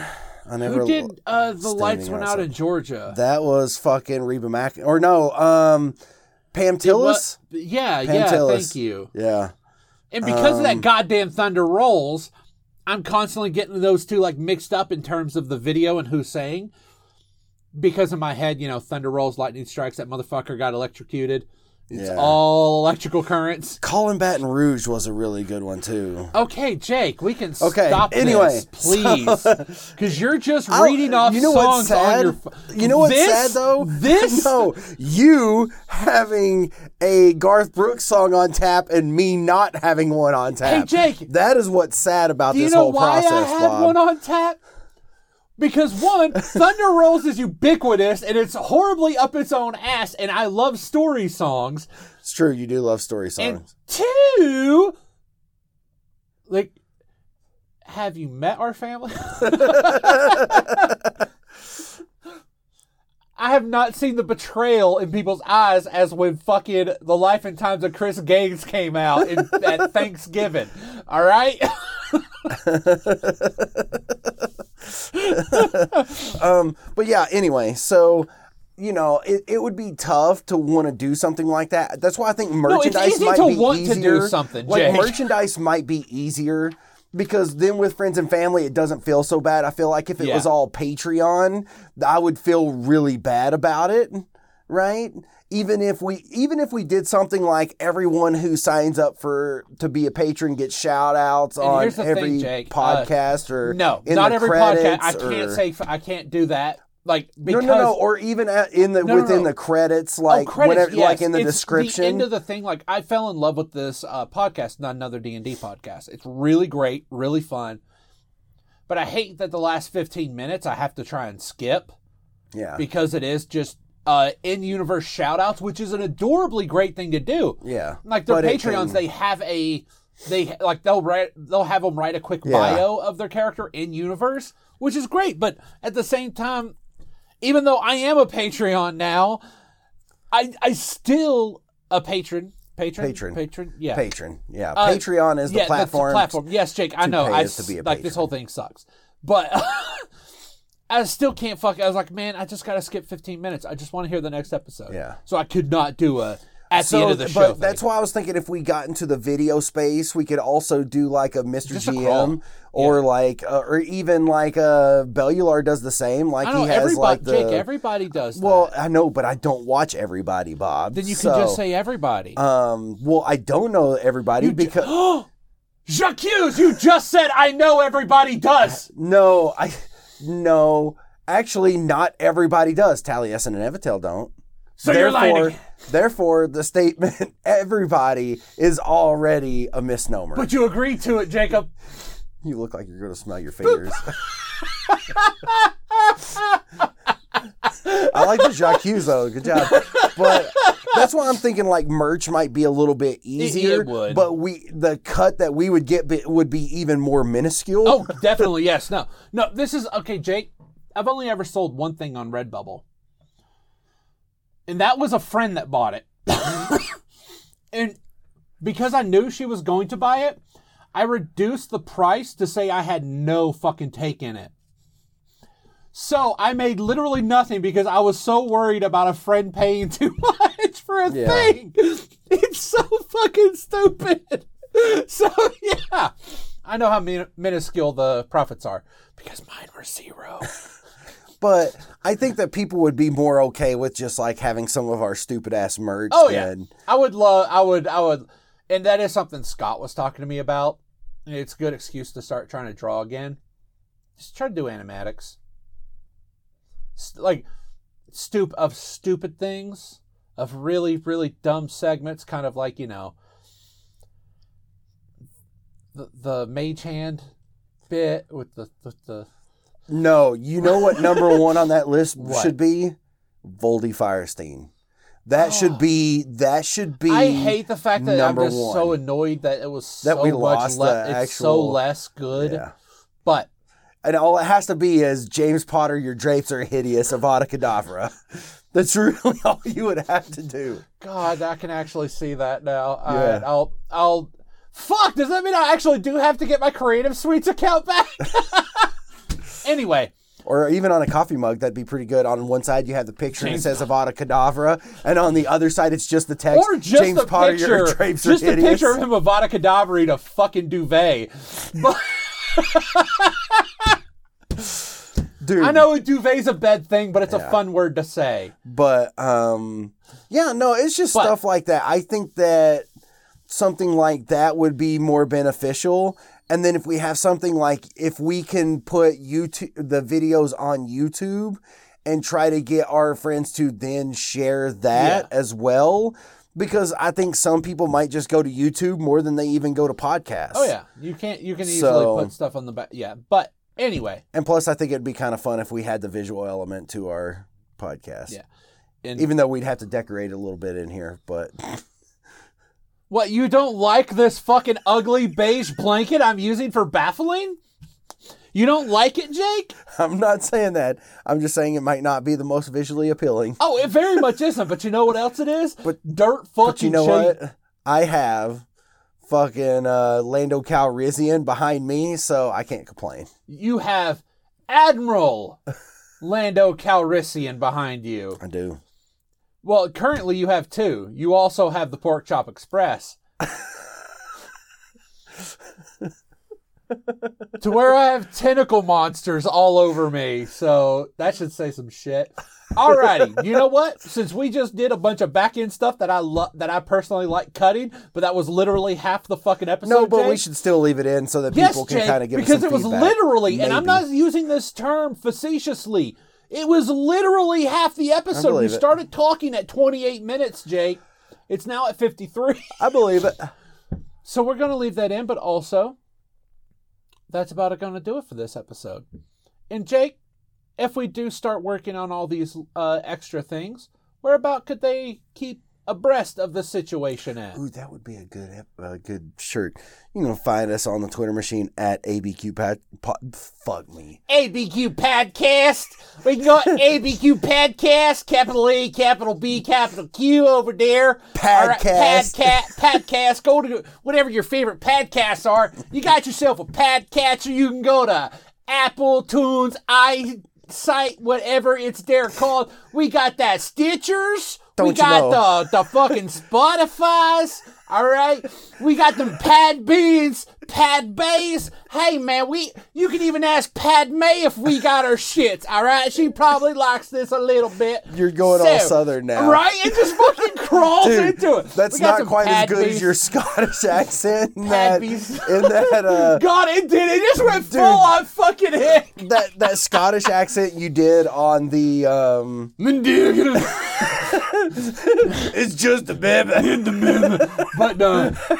I never Who did uh the lights went out in Georgia? That was fucking Reba Mac or no, um Pam Tillis? What- Yeah, Pam yeah. Tillis. Thank you. Yeah. And because of that Um, goddamn Thunder Rolls, I'm constantly getting those two like mixed up in terms of the video and who's saying. Because in my head, you know, Thunder Rolls, Lightning Strikes, that motherfucker got electrocuted. It's Yeah. all electrical currents. Callin' Baton Rouge was a really good one too. Okay, Jake, we can Okay, stop anyway, this, please. Because you're just I'll- reading off you know songs what's sad? on your. ph- You know what's this, sad though? This no, you having a Garth Brooks song on tap and me not having one on tap. Hey, Jake. that is what's sad about Do you this know whole why process, I had Bob. one on tap? Because one, Thunder Rolls is ubiquitous and it's horribly up its own ass, and I love story songs. it's true, you do love story And songs. Hello. Like, have you met our family? I have not seen the betrayal in people's eyes as when fucking The Life and Times of Chris Gaines came out in, at Thanksgiving. All right? um, but yeah, anyway, so you know, it, it would be tough to want to do something like that. That's why I think merchandise easy might to be want to do easier. something, like merchandise might be easier because then with friends and family, it doesn't feel so bad. I feel like if it Yeah. was all Patreon, I would feel really bad about it, right? Even if we even if we did something like everyone who signs up for to be a patron gets shout outs on thing, every Jake, uh, podcast or no, not every podcast. I can't or- say, I can't do that. Like, no, because no, no, or even at, in the No, no, within no. the credits, like oh, credits, whenever, yes. like in the It's description. The end of the thing, like I fell in love with this uh, podcast, not another D and D podcast. It's really great, really fun. But I hate that the last fifteen minutes I have to try and skip yeah, because it is just uh, in-universe shout-outs, which is an adorably great thing to do. yeah. Like their But it Patreons, can- they have a they like they'll write they'll have them write a quick Yeah. bio of their character in universe, which is great. But at the same time, even though I am a Patreon now, I I still a patron. Patron, Patron. patron, yeah, patron. Yeah, Uh, Patreon is the yeah, that's platform. platform. Yes, Jake, I know. pay I us to be a like this patron. whole thing sucks, but I still can't fuck. I was like, man, I just gotta skip 15 minutes. I just want to hear the next episode. Yeah. So I could not do a at the end of the show. but thing. that's why I was thinking if we got into the video space, we could also do like a Mr. Just GM crawl. or like, uh, or even like uh, Bellular does the same. Like he has everybody, like the. Jake. Everybody does. well, that. I know, but I don't watch everybody, Bob. then you can just say everybody. Um. Well, I don't know everybody because Jacques, you just said I know everybody does. no, I no. Actually, not everybody does. Taliesin and Evitel don't. So therefore, lying. therefore, the statement "everybody" is already a misnomer. But you agreed to it, Jacob. you look like you're going to smell your fingers. I like the Jacques though. Good job. But that's why I'm thinking like merch might be a little bit easier. would. But we the cut that we would get be, would be even more minuscule. Oh, definitely yes. No, no. This is okay, Jake. I've only ever sold one thing on Redbubble, and that was a friend that bought it. and because I knew she was going to buy it, I reduced the price to say I had no fucking take in it. So I made literally nothing because I was so worried about a friend paying too much for a Yeah. thing. It's so fucking stupid. So yeah, I know how min- minuscule the profits are because mine were zero. But I think that people would be more okay with just like having some of our stupid ass merch. Oh yeah, than- I would love. I would. I would. And that is something Scott was talking to me about. It's a good excuse to start trying to draw again. Just try to do animatics. St- like stoop of stupid things, of really really dumb segments, kind of like you know the the mage hand bit with the with the No, you know what number one on that list What? should be? Voldy Firestein. That should oh. be that should be I hate the fact that I'm just so annoyed that it was That so we much lost le- it's so less good. Yeah. But And all it has to be is James Potter, your drapes are hideous, Avada Kedavra. That's really all you would have to do. God, I can actually see that now. Yeah. right, I'll I'll fuck. Does that mean I actually do have to get my Creative Suites account back? anyway, Or even on a coffee mug, that'd be pretty good. On one side, you have the picture and it says Avada Kedavra, and on the other side, it's just the text. or just James the Potter, picture, your drapes just are a hideous. picture of him Avada Kedavra in a fucking duvet. But Dude, I know a duvet's a bad thing, but it's Yeah. a fun word to say. But um yeah, no, it's just But- stuff like that. I think that something like that would be more beneficial. And then if we have something like if we can put YouTube the videos on YouTube and try to get our friends to then share that as well because I think some people might just go to YouTube more than they even go to podcasts. Oh yeah, you can't. You can easily So- put stuff on the back. Yeah, but anyway, And plus I think it'd be kind of fun if we had the visual element to our podcast. Yeah. And- Even though we'd have to decorate a little bit in here, but What, you don't like this fucking ugly beige blanket I'm using for baffling? You don't like it, Jake? I'm not saying that. I'm just saying it might not be the most visually appealing. Oh, it very much isn't, but you know what else it is? But- dirt fucking But you know shade- what? I have fucking uh, Lando Calrissian behind me, so I can't complain. You have Admiral Lando Calrissian behind you. I do. Well, currently you have two. You also have the Pork Chop Express. to where I have tentacle monsters all over me, so that should say some shit. Alrighty, you know what? Since we just did a bunch of back end stuff that I love, that I personally like cutting, but that was literally half the fucking episode. No, but we should still leave it in so that Yes, people can kind of give us because it was feedback. literally, and I'm not using this term facetiously. It was literally half the episode. We believe it. started talking at 28 minutes, Jake. It's now at 53. I believe it. So we're going to leave that in, but also, that's about going to do it for this episode. And Jake, if we do start working on all these uh, extra things, where about could they keep abreast of the situation at? Ooh, that would be a good uh, good shirt. You can find us on the Twitter machine at ABQ Pod. Fuck me. ABQ Podcast. We can go ABQ Podcast, capital A, capital B, capital Q over there. Podcast. Podcast. Padcat, podcast. Go to whatever your favorite podcasts are. You got yourself a podcatcher. You can go to Apple Tunes, iSight, whatever it's there called. We got that Stitchers. we Don't you got know? the the fucking Spotify's. All right, we got them Pad Beans, Pad Bays. Hey man, we you can even ask Padme if we got her shits. All right, she probably likes this a little bit. You're going all southern now. right? It just fucking crawls Dude, into it. that's not quite as good Bees. as your Scottish accent in that, Bees. in that uh, God, it did. It just went full on fucking hick. that that Scottish accent you did on the um it's just a baby. but no.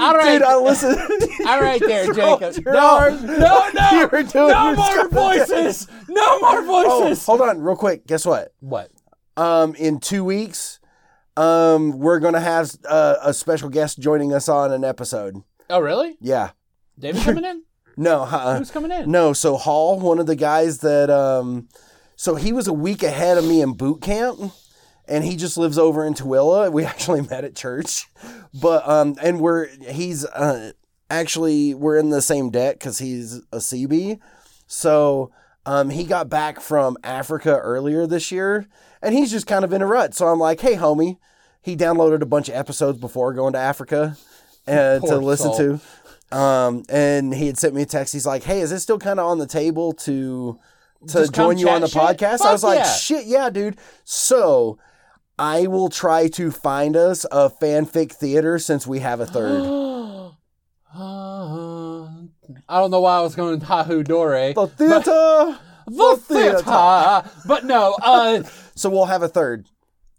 All right, Dude, I listened. all right there, Jacob. No, R's. no, no, You were doing no more Scottish voices. No more Oh, voices. hold on, real quick. Guess what? What? Um, in two weeks, um, we're gonna have uh, a special guest joining us on an episode. Oh, really? Yeah. David coming in? No, uh, Who's coming in? no. So Hall, one of the guys that, um, so he was a week ahead of me in boot camp, and he just lives over in Tooele. We actually met at church, but um, and we're he's uh actually we're in the same deck because he's a CB, so um, he got back from Africa earlier this year, and he's just kind of in a rut. So I'm like, hey, homie, he downloaded a bunch of episodes before going to Africa, uh, to listen soul. to. Um, and he had sent me a text. He's like, "Hey, is it still kind of on the table to to Just join you on the shit? podcast?" Fuck I was like, yeah. "Shit, yeah, dude." So I will try to find us a fanfic theater since we have a third. I don't know why I was going Hahu Dore. the theater. The theater. But no, uh, So we'll have a third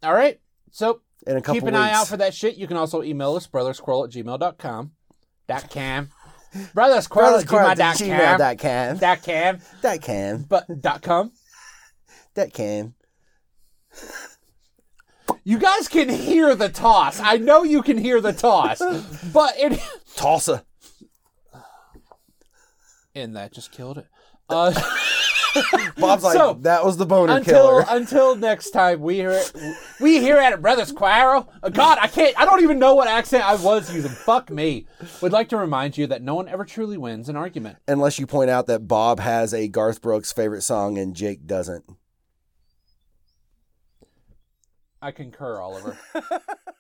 all right. So in a couple keep an weeks. eye out for that shit. You can also email us, brothersquarrel at gmail.com. Dot cam. Brothersquarrel at gmail dot cam. That can. Dot cam. That can. But dot com. That can. You guys can hear the toss. I know you can hear the toss. But it Tossa. and that just killed it. Uh Bob's like, So, that was the boner until killer. until next time we hear it we here at Brothers Quarrel. Uh, God, I can't I don't even know what accent I was using. Fuck me. Would like to remind you that no one ever truly wins an argument. Unless you point out that Bob has a Garth Brooks favorite song and Jake doesn't. I concur, Oliver.